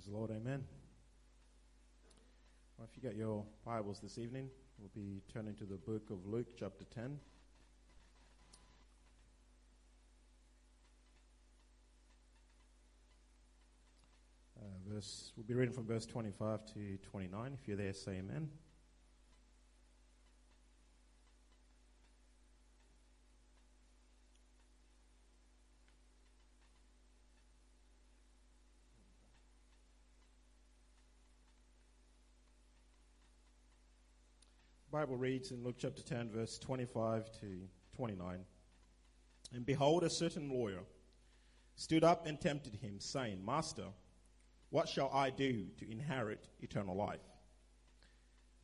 Praise the Lord, amen. Well, if you got your Bibles this evening, we'll be turning to the book of Luke, chapter 10. Uh, verse, we'll be reading from verse 25 to 29. If you're there, say amen. Bible reads in Luke chapter 10, verse 25 to 29. And behold, a certain lawyer stood up and tempted him, saying, Master, what shall I do to inherit eternal life?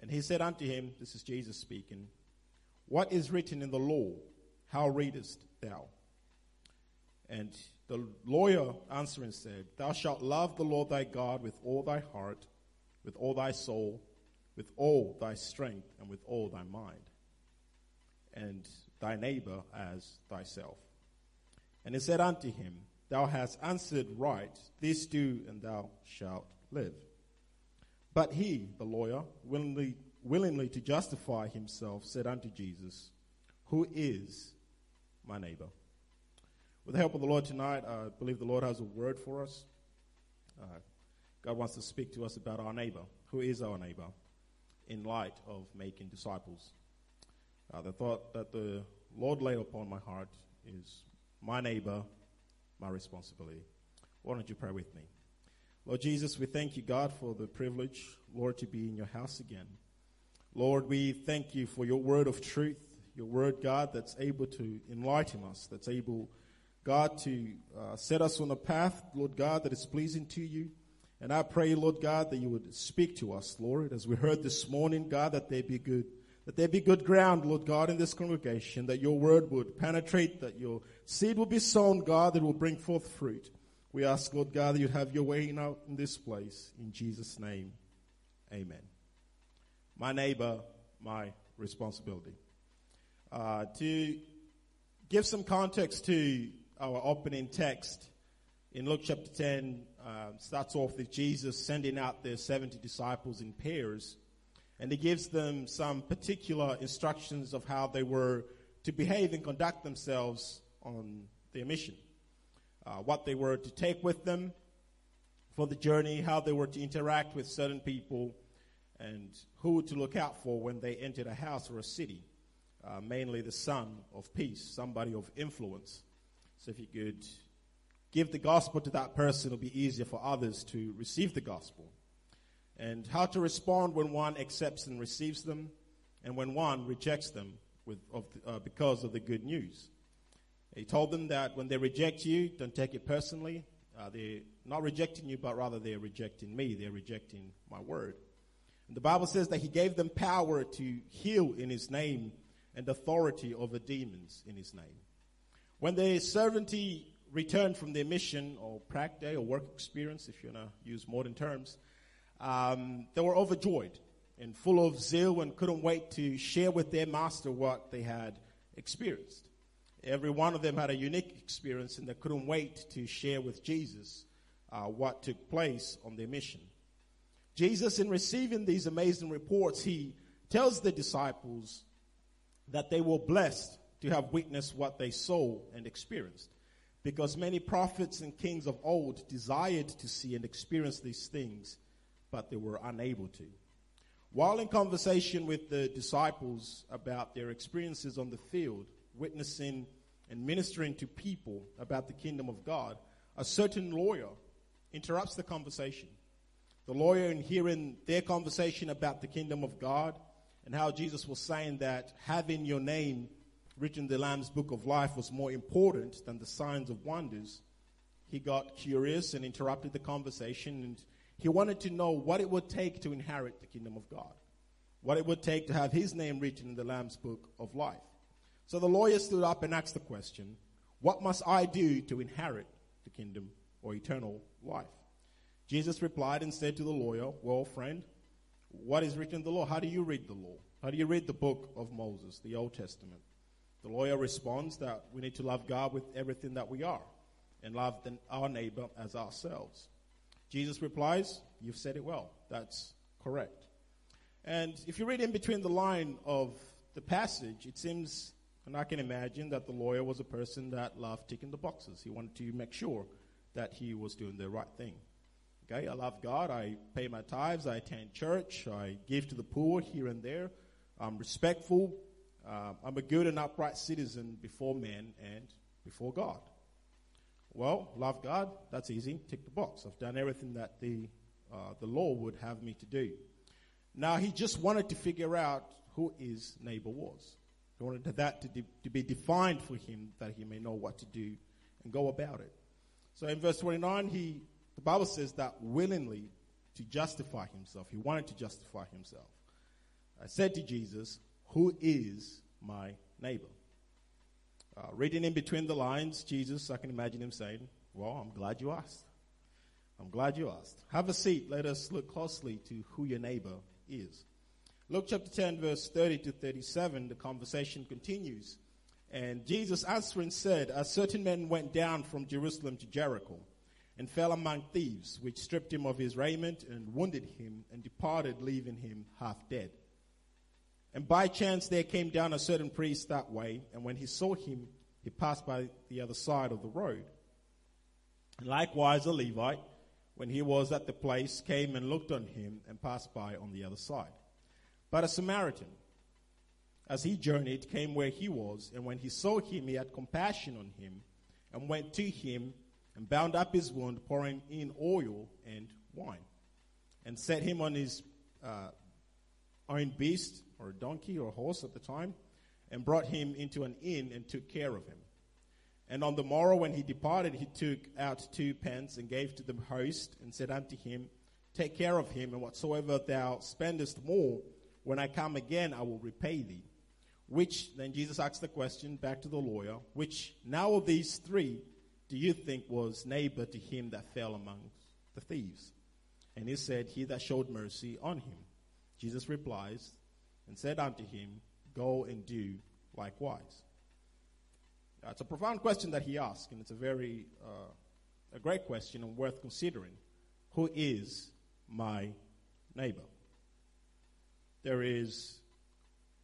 And he said unto him, This is Jesus speaking, What is written in the law? How readest thou? And the lawyer answering said, Thou shalt love the Lord thy God with all thy heart, with all thy soul, with all thy strength and with all thy mind, and thy neighbor as thyself. And he said unto him, Thou hast answered right, this do, and thou shalt live. But he, the lawyer, willingly, willingly to justify himself, said unto Jesus, Who is my neighbor? With the help of the Lord tonight, I believe the Lord has a word for us. Uh, God wants to speak to us about our neighbor. Who is our neighbor? In light of making disciples. Uh, the thought that the Lord laid upon my heart is my neighbor, my responsibility. Why don't you pray with me? Lord Jesus, we thank you, God, for the privilege, Lord, to be in your house again. Lord, we thank you for your word of truth, your word, God, that's able to enlighten us, that's able, God, to uh, set us on a path, Lord God, that is pleasing to you. And I pray, Lord God, that you would speak to us, Lord, as we heard this morning, God, that there be good, that there be good ground, Lord God, in this congregation, that your word would penetrate, that your seed will be sown, God, that will bring forth fruit. We ask, Lord God, that you have your way out in this place. In Jesus' name, amen. My neighbor, my responsibility. Uh, to give some context to our opening text in Luke chapter 10, um, starts off with Jesus sending out the 70 disciples in pairs, and he gives them some particular instructions of how they were to behave and conduct themselves on their mission. Uh, what they were to take with them for the journey, how they were to interact with certain people, and who to look out for when they entered a house or a city. Uh, mainly the son of peace, somebody of influence. So if you could give the gospel to that person, it'll be easier for others to receive the gospel. And how to respond when one accepts and receives them, and when one rejects them with, of, uh, because of the good news. He told them that when they reject you, don't take it personally. Uh, they're not rejecting you, but rather they're rejecting me. They're rejecting my word. And the Bible says that he gave them power to heal in his name and authority over demons in his name. When the servantee returned from their mission or practice or work experience, if you want to use modern terms, um, they were overjoyed and full of zeal and couldn't wait to share with their master what they had experienced. Every one of them had a unique experience and they couldn't wait to share with Jesus uh, what took place on their mission. Jesus, in receiving these amazing reports, he tells the disciples that they were blessed to have witnessed what they saw and experienced because many prophets and kings of old desired to see and experience these things, but they were unable to. While in conversation with the disciples about their experiences on the field, witnessing and ministering to people about the kingdom of God, a certain lawyer interrupts the conversation. The lawyer, in hearing their conversation about the kingdom of God and how Jesus was saying that having your name written in the Lamb's book of life was more important than the signs of wonders, he got curious and interrupted the conversation and he wanted to know what it would take to inherit the kingdom of God, what it would take to have his name written in the Lamb's book of life. So the lawyer stood up and asked the question, What must I do to inherit the kingdom or eternal life? Jesus replied and said to the lawyer, Well, friend, what is written in the law? How do you read the law? How do you read the book of Moses, the Old Testament? The lawyer responds that we need to love God with everything that we are and love our neighbor as ourselves. Jesus replies, You've said it well. That's correct. And if you read in between the line of the passage, it seems, and I can imagine, that the lawyer was a person that loved ticking the boxes. He wanted to make sure that he was doing the right thing. Okay, I love God. I pay my tithes. I attend church. I give to the poor here and there. I'm respectful. Uh, I'm a good and upright citizen before men and before God. Well, love God. That's easy. Tick the box. I've done everything that the uh, the law would have me to do. Now he just wanted to figure out who his neighbor was. He wanted that to, de- to be defined for him that he may know what to do and go about it. So in verse 29, he, the Bible says that willingly to justify himself. He wanted to justify himself. I said to Jesus, who is my neighbor? Uh, reading in between the lines, Jesus, I can imagine him saying, well, I'm glad you asked. I'm glad you asked. Have a seat. Let us look closely to who your neighbor is. Luke chapter 10, verse 30 to 37, the conversation continues. And Jesus answering said, A certain man went down from Jerusalem to Jericho and fell among thieves, which stripped him of his raiment and wounded him and departed, leaving him half dead. And by chance there came down a certain priest that way, and when he saw him, he passed by the other side of the road. And likewise a Levite, when he was at the place, came and looked on him and passed by on the other side. But a Samaritan, as he journeyed, came where he was, and when he saw him, he had compassion on him, and went to him and bound up his wound, pouring in oil and wine, and set him on his uh, own beast, or a donkey, or a horse at the time, and brought him into an inn and took care of him. And on the morrow, when he departed, he took out two pence and gave to the host, and said unto him, Take care of him, and whatsoever thou spendest more, when I come again, I will repay thee. Which, then Jesus asked the question back to the lawyer, which now of these three do you think was neighbor to him that fell among the thieves? And he said, He that showed mercy on him. Jesus replies and said unto him, Go and do likewise. Uh, it's a profound question that he asked, and it's a very uh, a great question and worth considering. Who is my neighbor? There is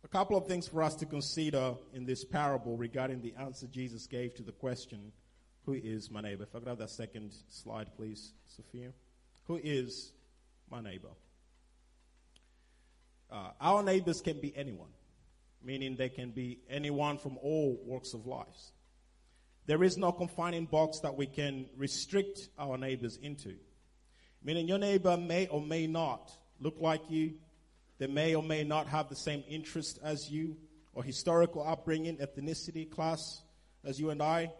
a couple of things for us to consider in this parable regarding the answer Jesus gave to the question, Who is my neighbor? If I could have that second slide, please, Sophia. Who is my neighbor? Uh, our neighbors can be anyone meaning they can be anyone from all walks of life. There is no confining box that we can restrict our neighbors into. Meaning your neighbor may or may not look like you. They may or may not have the same interest as you or historical upbringing, ethnicity, class as you and I.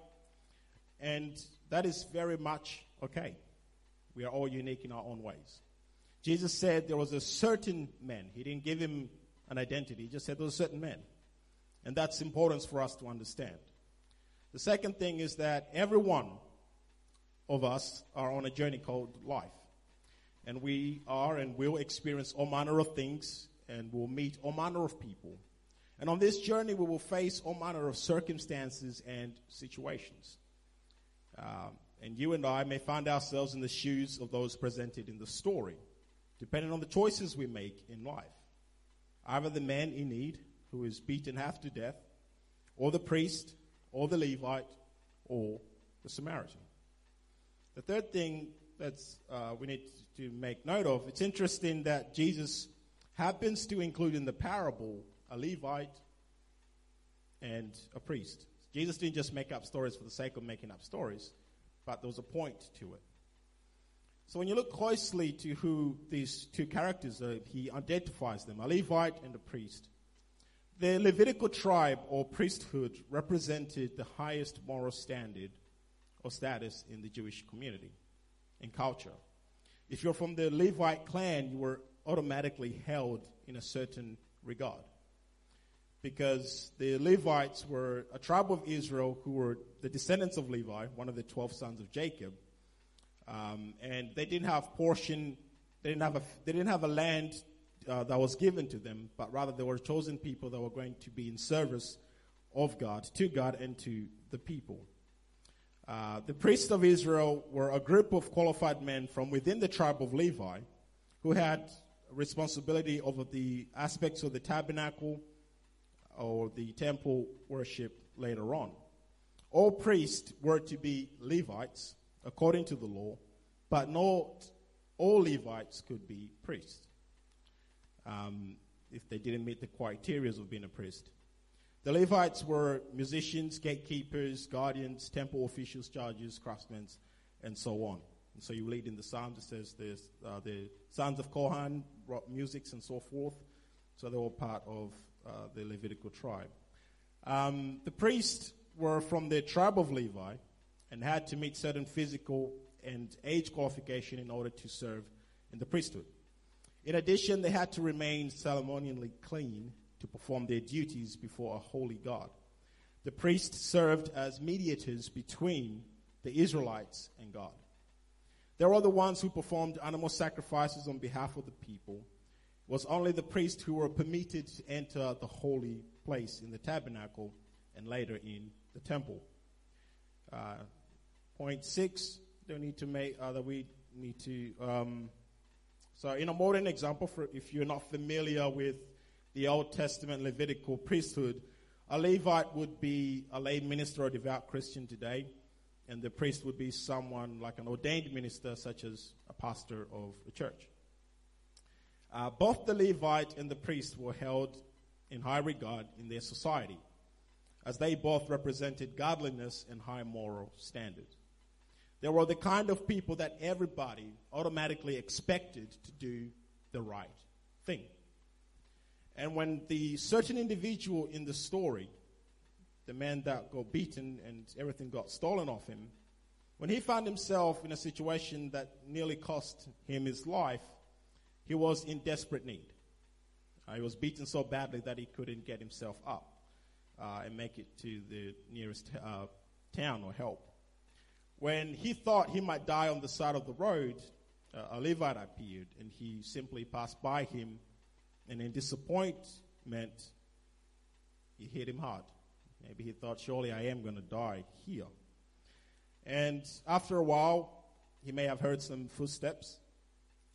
And that is very much okay. We are all unique in our own ways. Jesus said there was a certain man. He didn't give him an identity. He just said those certain men. And that's important for us to understand. The second thing is that every one of us are on a journey called life. And we are and will experience all manner of things and will meet all manner of people. And on this journey, we will face all manner of circumstances and situations. Um, and you and I may find ourselves in the shoes of those presented in the story, depending on the choices we make in life either the man in need who is beaten half to death, or the priest, or the Levite, or the Samaritan. The third thing that uh, we need to make note of, it's interesting that Jesus happens to include in the parable a Levite and a priest. Jesus didn't just make up stories for the sake of making up stories, but there was a point to it. So when you look closely to who these two characters are, he identifies them, a Levite and a priest. The Levitical tribe or priesthood represented the highest moral standard or status in the Jewish community and culture. If you're from the Levite clan, you were automatically held in a certain regard. Because the Levites were a tribe of Israel who were the descendants of Levi, one of the 12 sons of Jacob um, and they didn't have portion, they didn't have a, they didn't have a land uh, that was given to them, but rather they were chosen people that were going to be in service of God, to God and to the people. Uh, the priests of Israel were a group of qualified men from within the tribe of Levi who had responsibility over the aspects of the tabernacle or the temple worship later on. All priests were to be Levites according to the law, but not all Levites could be priests um, if they didn't meet the criteria of being a priest. The Levites were musicians, gatekeepers, guardians, temple officials, judges, craftsmen, and so on. And so you read in the Psalms, it says there's, uh, the sons of Korah brought musics and so forth. So they were part of uh, the Levitical tribe. Um, the priests were from the tribe of Levi and had to meet certain physical and age qualification in order to serve in the priesthood. In addition, they had to remain ceremonially clean to perform their duties before a holy God. The priests served as mediators between the Israelites and God. They were the ones who performed animal sacrifices on behalf of the people. It was only the priests who were permitted to enter the holy place in the tabernacle and later in the temple. Uh, point six, don't need to make, uh, that we need to, um, so in a modern example, for if you're not familiar with the Old Testament Levitical priesthood, a Levite would be a lay minister or devout Christian today, and the priest would be someone like an ordained minister, such as a pastor of a church. Uh, both the Levite and the priest were held in high regard in their society, as they both represented godliness and high moral standards. They were the kind of people that everybody automatically expected to do the right thing. And when the certain individual in the story, the man that got beaten and everything got stolen off him, when he found himself in a situation that nearly cost him his life, he was in desperate need. Uh, he was beaten so badly that he couldn't get himself up uh, and make it to the nearest uh, town or help. When he thought he might die on the side of the road, uh, a Levite appeared and he simply passed by him and in disappointment, he hit him hard. Maybe he thought, surely I am going to die here. And after a while, he may have heard some footsteps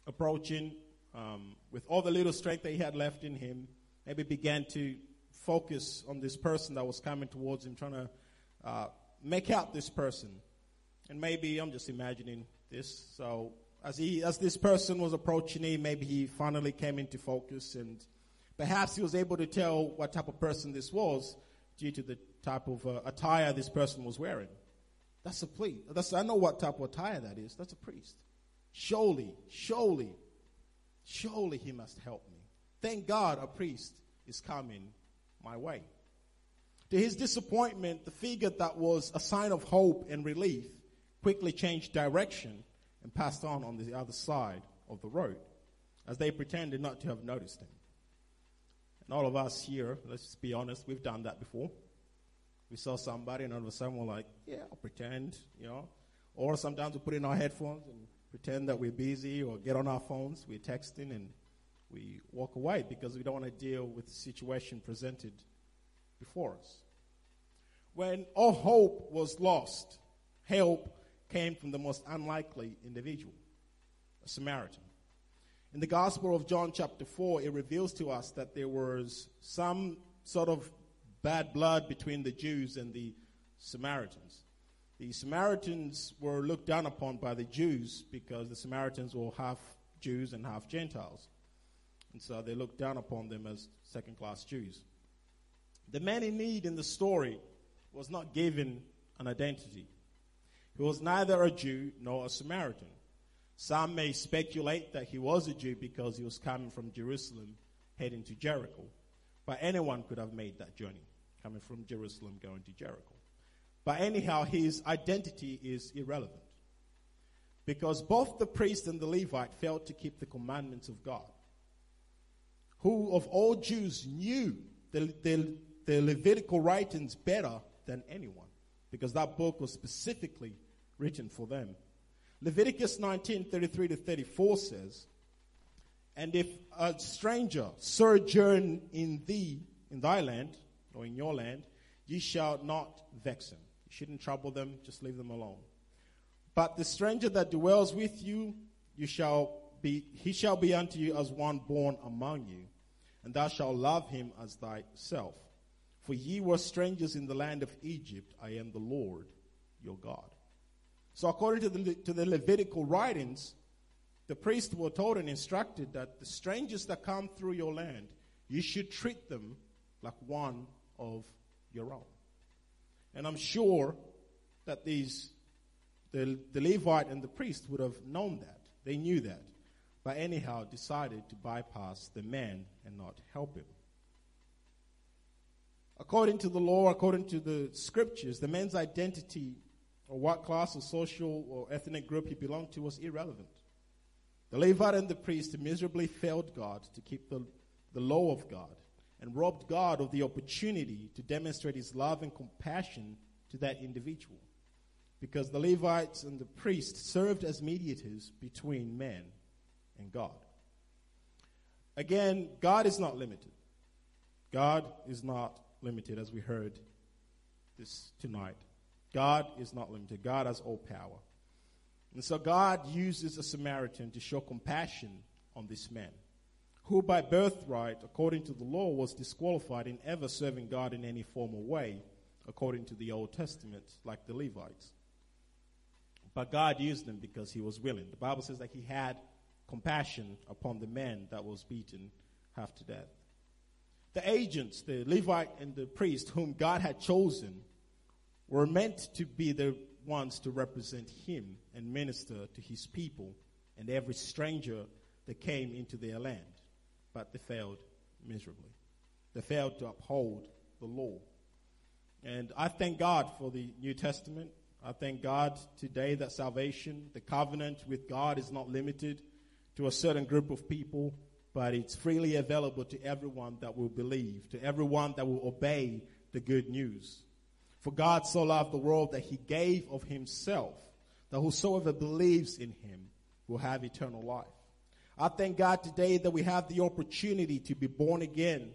approaching um, with all the little strength that he had left in him. Maybe began to focus on this person that was coming towards him, trying to uh, make out this person. And maybe I'm just imagining this. So as he, as this person was approaching him, maybe he finally came into focus and perhaps he was able to tell what type of person this was due to the type of uh, attire this person was wearing. That's a plea. That's, I know what type of attire that is. That's a priest. Surely, surely, surely he must help me. Thank God a priest is coming my way. To his disappointment, the figure that was a sign of hope and relief quickly changed direction and passed on on the other side of the road, as they pretended not to have noticed him. And all of us here, let's be honest, we've done that before. We saw somebody and all of a sudden we're like, yeah, I'll pretend, you know. Or sometimes we put in our headphones and pretend that we're busy or get on our phones, we're texting and we walk away because we don't want to deal with the situation presented before us. When all hope was lost, help came from the most unlikely individual, a Samaritan. In the Gospel of John, chapter 4, it reveals to us that there was some sort of bad blood between the Jews and the Samaritans. The Samaritans were looked down upon by the Jews because the Samaritans were half Jews and half Gentiles. And so they looked down upon them as second class Jews. The man in need in the story was not given an identity. He was neither a Jew nor a Samaritan. Some may speculate that he was a Jew because he was coming from Jerusalem heading to Jericho. But anyone could have made that journey, coming from Jerusalem going to Jericho. But anyhow, his identity is irrelevant. Because both the priest and the Levite failed to keep the commandments of God. Who of all Jews knew the, the, the Levitical writings better than anyone? Because that book was specifically written for them. Leviticus 19 33 to 34 says, And if a stranger sojourn in thee, in thy land, or in your land, ye shall not vex him. You shouldn't trouble them, just leave them alone. But the stranger that dwells with you, you shall be, he shall be unto you as one born among you, and thou shalt love him as thyself. For ye were strangers in the land of Egypt. I am the Lord your God. So according to the, to the Levitical writings, the priests were told and instructed that the strangers that come through your land, you should treat them like one of your own. And I'm sure that these, the, the Levite and the priest would have known that. They knew that. But anyhow, decided to bypass the man and not help him. According to the law, according to the scriptures, the man's identity or what class or social or ethnic group he belonged to was irrelevant. The Levite and the priest miserably failed God to keep the, the law of God and robbed God of the opportunity to demonstrate his love and compassion to that individual. Because the Levites and the priests served as mediators between man and God. Again, God is not limited. God is not limited, as we heard this tonight. God is not limited. God has all power. And so God uses a Samaritan to show compassion on this man, who by birthright, according to the law, was disqualified in ever serving God in any formal way, according to the Old Testament, like the Levites. But God used them because he was willing. The Bible says that he had compassion upon the man that was beaten half to death. The agents, the Levite and the priest whom God had chosen, were meant to be the ones to represent him and minister to his people and every stranger that came into their land. But they failed miserably. They failed to uphold the law. And I thank God for the New Testament. I thank God today that salvation, the covenant with God is not limited to a certain group of people, but it's freely available to everyone that will believe, to everyone that will obey the good news. For God so loved the world that he gave of himself, that whosoever believes in him will have eternal life. I thank God today that we have the opportunity to be born again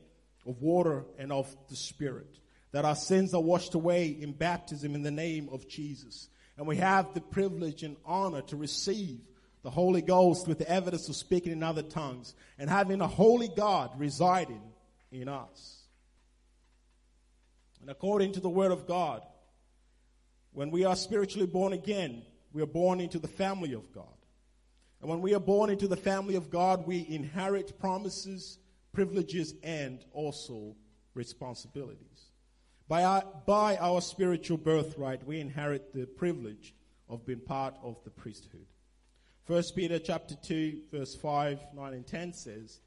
of water and of the Spirit, that our sins are washed away in baptism in the name of Jesus. And we have the privilege and honor to receive the Holy Ghost with the evidence of speaking in other tongues and having a holy God residing in us. And according to the Word of God, when we are spiritually born again, we are born into the family of God. And when we are born into the family of God, we inherit promises, privileges, and also responsibilities. By our, by our spiritual birthright, we inherit the privilege of being part of the priesthood. First Peter chapter 2, verse 5, 9, and 10 says,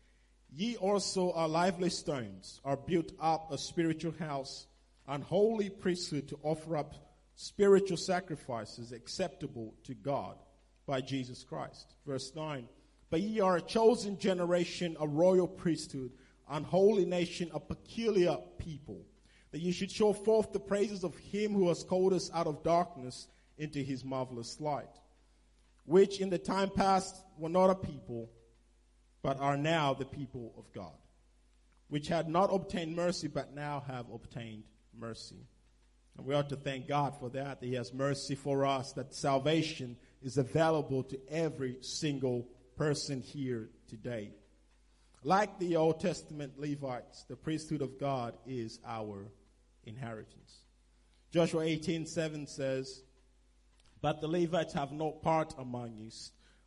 Ye also are lively stones, are built up a spiritual house unholy priesthood to offer up spiritual sacrifices acceptable to God by Jesus Christ. Verse 9. But ye are a chosen generation, a royal priesthood, an holy nation, a peculiar people, that ye should show forth the praises of him who has called us out of darkness into his marvelous light, which in the time past were not a people, but are now the people of God, which had not obtained mercy, but now have obtained mercy. And we ought to thank God for that. He has mercy for us, that salvation is available to every single person here today. Like the Old Testament Levites, the priesthood of God is our inheritance. Joshua 18 7 says, But the Levites have no part among you.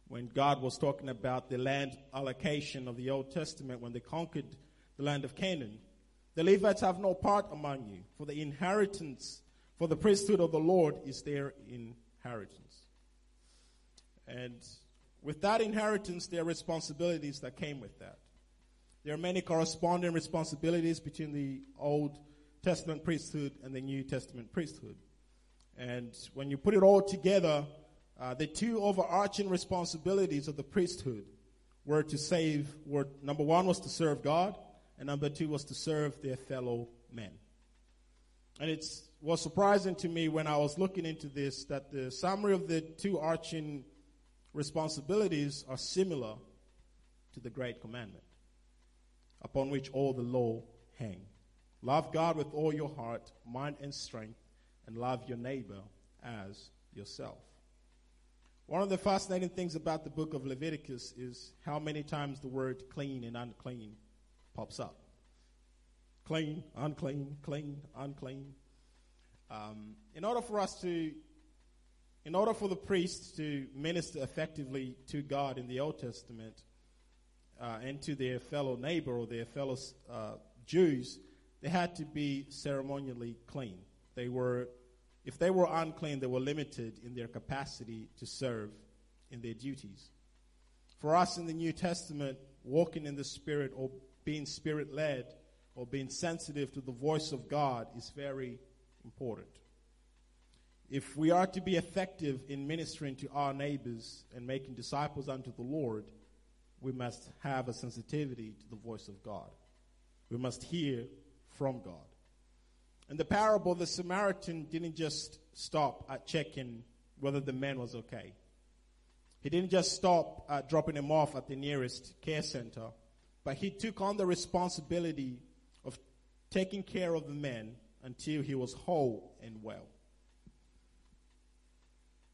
When God was talking about the land allocation of the Old Testament, when they conquered the land of Canaan, the Levites have no part among you, for the inheritance, for the priesthood of the Lord is their inheritance. And with that inheritance, there are responsibilities that came with that. There are many corresponding responsibilities between the Old Testament priesthood and the New Testament priesthood. And when you put it all together, uh, the two overarching responsibilities of the priesthood were to save, were, number one was to serve God, and number two was to serve their fellow men. And it was surprising to me when I was looking into this that the summary of the two arching responsibilities are similar to the Great Commandment, upon which all the law hang. Love God with all your heart, mind, and strength, and love your neighbor as yourself. One of the fascinating things about the book of Leviticus is how many times the word clean and unclean pops up. Clean, unclean, clean, unclean. Um, in order for us to, in order for the priests to minister effectively to God in the Old Testament uh, and to their fellow neighbor or their fellow uh, Jews, they had to be ceremonially clean. They were if they were unclean, they were limited in their capacity to serve in their duties. For us in the New Testament, walking in the Spirit or being Spirit led or being sensitive to the voice of God is very important. If we are to be effective in ministering to our neighbors and making disciples unto the Lord, we must have a sensitivity to the voice of God. We must hear from God. In the parable, the Samaritan didn't just stop at checking whether the man was okay. He didn't just stop at dropping him off at the nearest care center, but he took on the responsibility of taking care of the man until he was whole and well.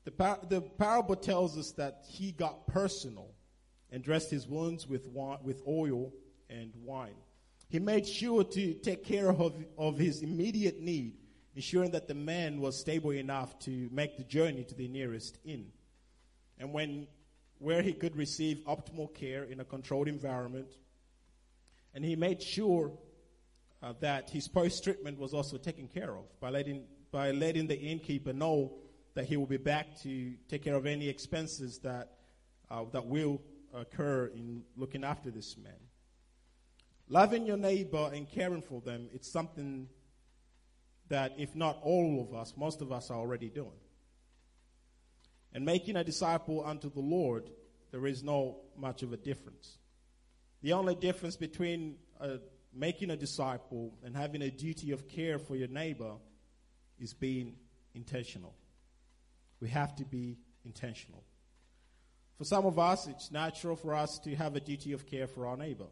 The, par- the parable tells us that he got personal and dressed his wounds with, wa- with oil and wine. He made sure to take care of, of his immediate need, ensuring that the man was stable enough to make the journey to the nearest inn. And when, where he could receive optimal care in a controlled environment. And he made sure uh, that his post treatment was also taken care of by letting, by letting the innkeeper know that he will be back to take care of any expenses that, uh, that will occur in looking after this man. Loving your neighbor and caring for them, it's something that, if not all of us, most of us are already doing. And making a disciple unto the Lord, there is no much of a difference. The only difference between uh, making a disciple and having a duty of care for your neighbor is being intentional. We have to be intentional. For some of us, it's natural for us to have a duty of care for our neighbor.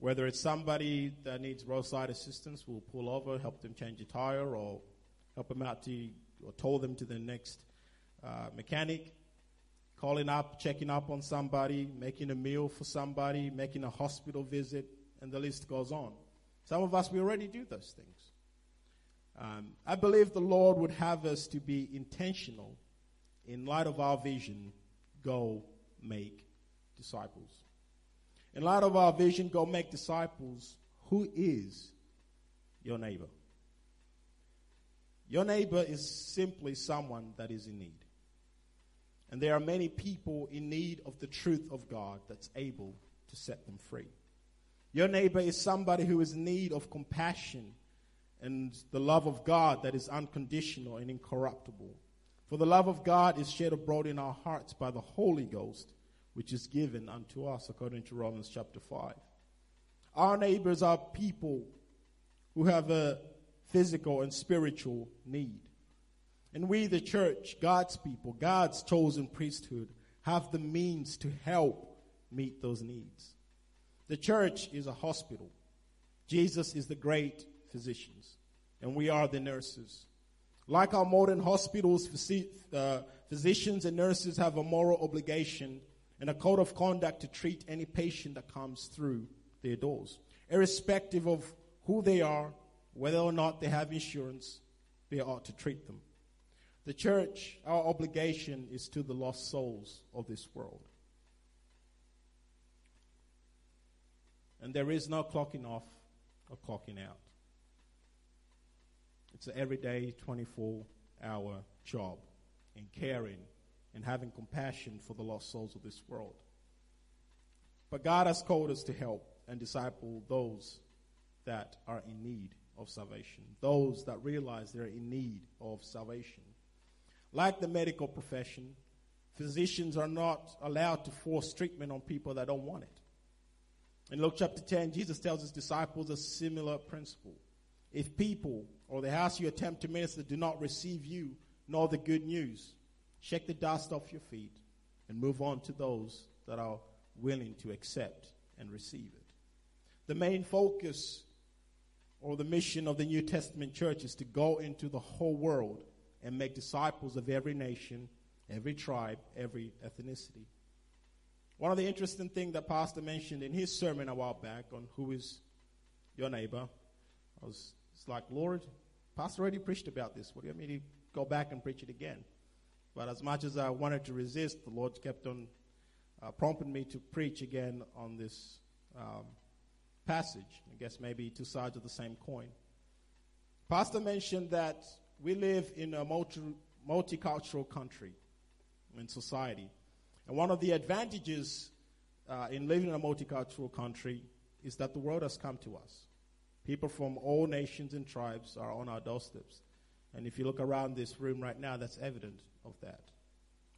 Whether it's somebody that needs roadside assistance, we'll pull over, help them change a tire, or help them out to, or tow them to the next uh, mechanic. Calling up, checking up on somebody, making a meal for somebody, making a hospital visit, and the list goes on. Some of us, we already do those things. Um, I believe the Lord would have us to be intentional in light of our vision go make disciples. In light of our vision, go make disciples. Who is your neighbor? Your neighbor is simply someone that is in need. And there are many people in need of the truth of God that's able to set them free. Your neighbor is somebody who is in need of compassion and the love of God that is unconditional and incorruptible. For the love of God is shed abroad in our hearts by the Holy Ghost which is given unto us according to Romans chapter 5. Our neighbors are people who have a physical and spiritual need. And we, the church, God's people, God's chosen priesthood, have the means to help meet those needs. The church is a hospital. Jesus is the great physicians, and we are the nurses. Like our modern hospitals, uh, physicians and nurses have a moral obligation and a code of conduct to treat any patient that comes through their doors. Irrespective of who they are, whether or not they have insurance, they ought to treat them. The church, our obligation is to the lost souls of this world. And there is no clocking off or clocking out. It's an everyday 24 hour job in caring and having compassion for the lost souls of this world. But God has called us to help and disciple those that are in need of salvation, those that realize they're in need of salvation. Like the medical profession, physicians are not allowed to force treatment on people that don't want it. In Luke chapter 10, Jesus tells his disciples a similar principle. If people or the house you attempt to minister do not receive you, nor the good news, Shake the dust off your feet and move on to those that are willing to accept and receive it. The main focus or the mission of the New Testament church is to go into the whole world and make disciples of every nation, every tribe, every ethnicity. One of the interesting things that Pastor mentioned in his sermon a while back on who is your neighbor, I was it's like, Lord, Pastor already preached about this. What do you want me to go back and preach it again? But as much as I wanted to resist, the Lord kept on uh, prompting me to preach again on this um, passage. I guess maybe two sides of the same coin. Pastor mentioned that we live in a multi, multicultural country and society. And one of the advantages uh, in living in a multicultural country is that the world has come to us. People from all nations and tribes are on our doorsteps. And if you look around this room right now, that's evident of that.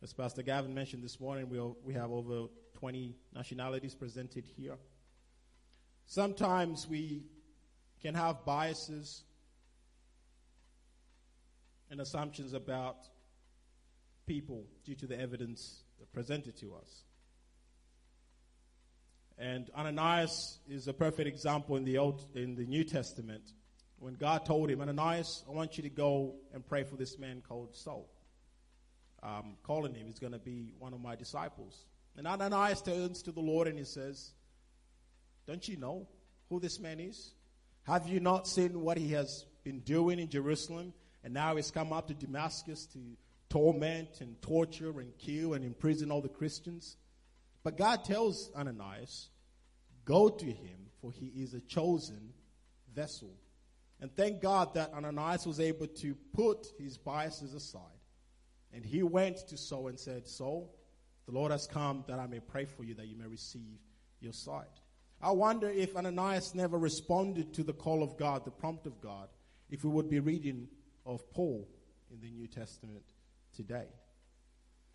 As Pastor Gavin mentioned this morning, we, we have over 20 nationalities presented here. Sometimes we can have biases and assumptions about people due to the evidence presented to us. And Ananias is a perfect example in the Old, in the New Testament when God told him, Ananias, I want you to go and pray for this man called Saul. Um, calling him, he's going to be one of my disciples. And Ananias turns to the Lord and he says, Don't you know who this man is? Have you not seen what he has been doing in Jerusalem? And now he's come up to Damascus to torment and torture and kill and imprison all the Christians. But God tells Ananias, Go to him, for he is a chosen vessel. And thank God that Ananias was able to put his biases aside. And he went to Saul and said, Saul, the Lord has come that I may pray for you that you may receive your sight. I wonder if Ananias never responded to the call of God, the prompt of God, if we would be reading of Paul in the New Testament today.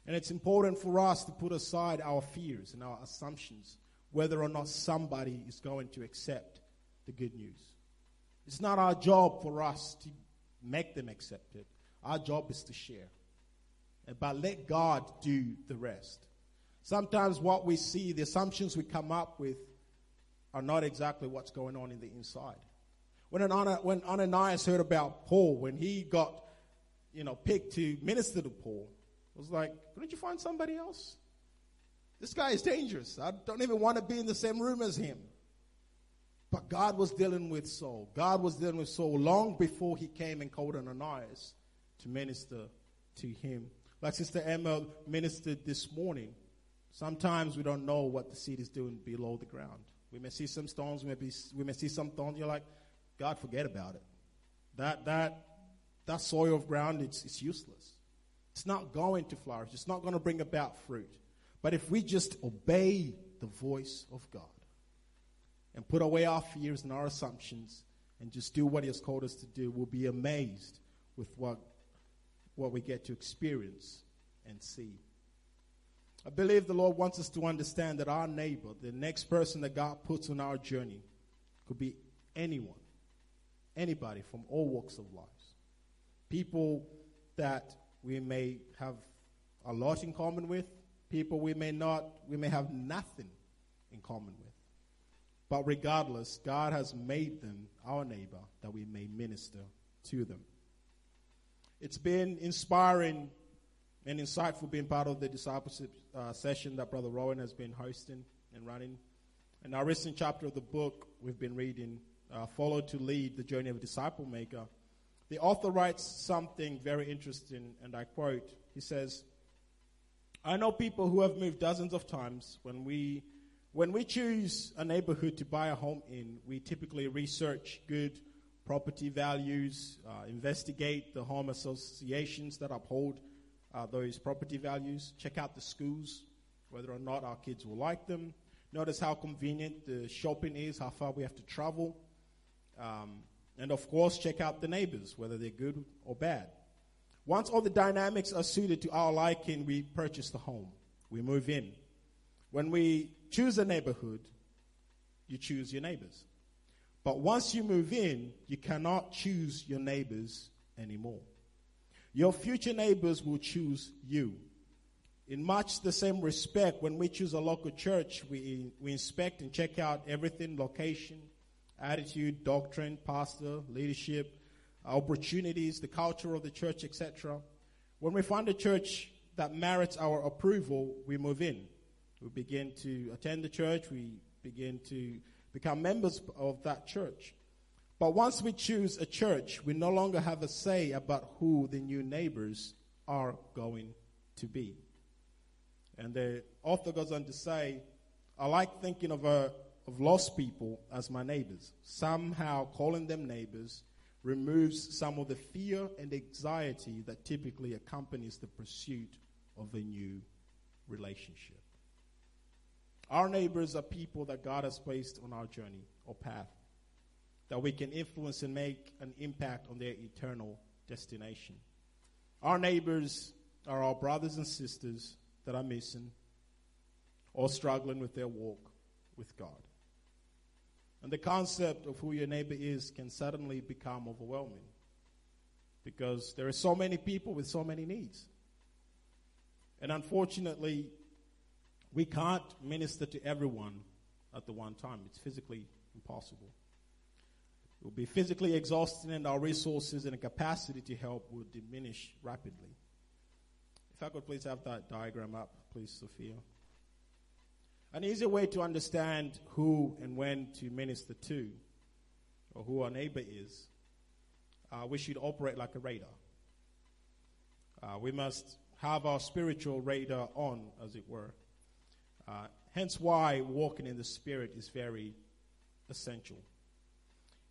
And it's important for us to put aside our fears and our assumptions whether or not somebody is going to accept the good news. It's not our job for us to make them accept it. Our job is to share. But let God do the rest. Sometimes what we see, the assumptions we come up with, are not exactly what's going on in the inside. When, when Ananias heard about Paul, when he got, you know, picked to minister to Paul, was like, couldn't you find somebody else? This guy is dangerous. I don't even want to be in the same room as him. But God was dealing with Saul. God was dealing with Saul long before he came and called Ananias to minister to him. Like Sister Emma ministered this morning, sometimes we don't know what the seed is doing below the ground. We may see some stones, we may, be, we may see some thorns. You're like, God, forget about it. That, that, that soil of ground, it's, it's useless. It's not going to flourish. It's not going to bring about fruit. But if we just obey the voice of God and put away our fears and our assumptions and just do what He has called us to do, we'll be amazed with what, what we get to experience and see. I believe the Lord wants us to understand that our neighbor, the next person that God puts on our journey, could be anyone, anybody from all walks of life. People that we may have a lot in common with, people we may not, we may have nothing in common with. But regardless, God has made them our neighbor that we may minister to them. It's been inspiring and insightful being part of the discipleship uh, session that Brother Rowan has been hosting and running. In our recent chapter of the book we've been reading, uh, Follow to Lead, the Journey of a Disciple Maker, the author writes something very interesting, and I quote He says, I know people who have moved dozens of times. When we, when we choose a neighborhood to buy a home in, we typically research good property values, uh, investigate the home associations that uphold uh, those property values, check out the schools, whether or not our kids will like them. Notice how convenient the shopping is, how far we have to travel. Um, and of course, check out the neighbors, whether they're good or bad. Once all the dynamics are suited to our liking, we purchase the home. We move in. When we choose a neighborhood, you choose your neighbors. But once you move in, you cannot choose your neighbors anymore. Your future neighbors will choose you. In much the same respect, when we choose a local church, we, we inspect and check out everything location, attitude, doctrine, pastor, leadership, opportunities, the culture of the church, etc. When we find a church that merits our approval, we move in. We begin to attend the church, we begin to become members of that church. But once we choose a church, we no longer have a say about who the new neighbors are going to be. And the author goes on to say, I like thinking of, a, of lost people as my neighbors. Somehow calling them neighbors removes some of the fear and anxiety that typically accompanies the pursuit of a new relationship. Our neighbors are people that God has placed on our journey or path that we can influence and make an impact on their eternal destination. Our neighbors are our brothers and sisters that are missing or struggling with their walk with God. And the concept of who your neighbor is can suddenly become overwhelming because there are so many people with so many needs. And unfortunately, we can't minister to everyone at the one time. It's physically impossible. It will be physically exhausting, and our resources and capacity to help will diminish rapidly. If I could please have that diagram up, please, Sophia. An easy way to understand who and when to minister to, or who our neighbor is, uh, we should operate like a radar. Uh, we must have our spiritual radar on, as it were. Uh, hence, why walking in the Spirit is very essential.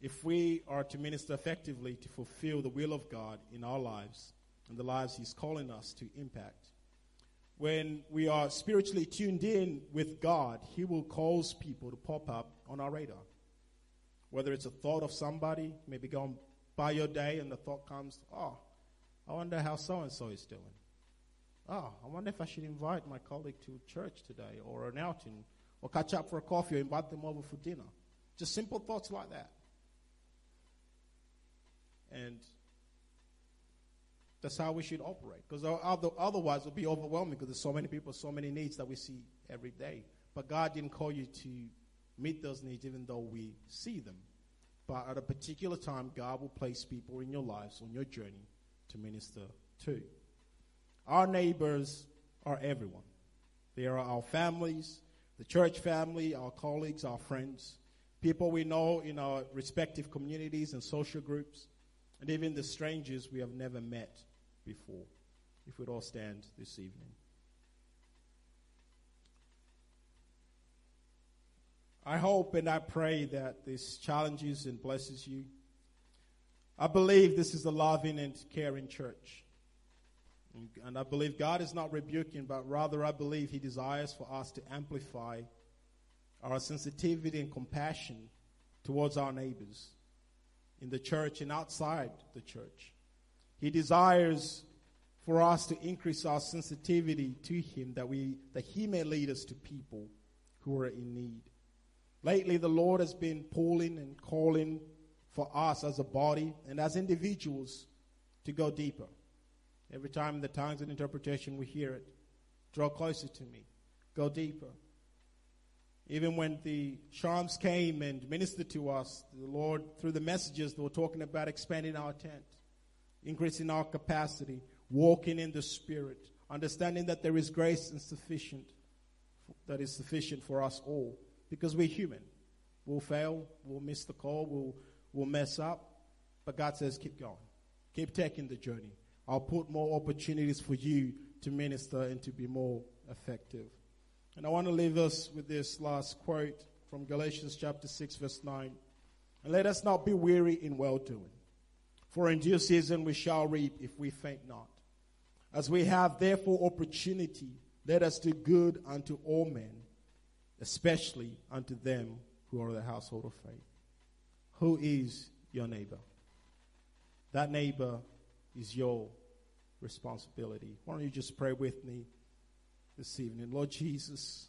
If we are to minister effectively to fulfill the will of God in our lives and the lives He's calling us to impact, when we are spiritually tuned in with God, He will cause people to pop up on our radar. Whether it's a thought of somebody, maybe going by your day and the thought comes, oh, I wonder how so and so is doing. Oh, I wonder if I should invite my colleague to church today or an outing or catch up for a coffee or invite them over for dinner. Just simple thoughts like that. And that's how we should operate. Because otherwise, it'll be overwhelming because there's so many people, so many needs that we see every day. But God didn't call you to meet those needs even though we see them. But at a particular time, God will place people in your lives on your journey to minister to. Our neighbors are everyone. They are our families, the church family, our colleagues, our friends, people we know in our respective communities and social groups, and even the strangers we have never met before. If we'd all stand this evening. I hope and I pray that this challenges and blesses you. I believe this is a loving and caring church. And I believe God is not rebuking, but rather I believe He desires for us to amplify our sensitivity and compassion towards our neighbors in the church and outside the church. He desires for us to increase our sensitivity to Him that we that He may lead us to people who are in need. Lately, the Lord has been pulling and calling for us as a body and as individuals to go deeper. Every time the tongues and interpretation we hear it, draw closer to me, go deeper. Even when the Shams came and ministered to us, the Lord, through the messages, they were talking about expanding our tent, increasing our capacity, walking in the Spirit, understanding that there is grace and sufficient, that is sufficient for us all, because we're human. We'll fail, we'll miss the call, we'll, we'll mess up, but God says, keep going, keep taking the journey. I'll put more opportunities for you to minister and to be more effective. And I want to leave us with this last quote from Galatians chapter 6, verse 9. And let us not be weary in well doing, for in due season we shall reap if we faint not. As we have therefore opportunity, let us do good unto all men, especially unto them who are the household of faith. Who is your neighbor? That neighbor is your responsibility. Why don't you just pray with me this evening? Lord Jesus,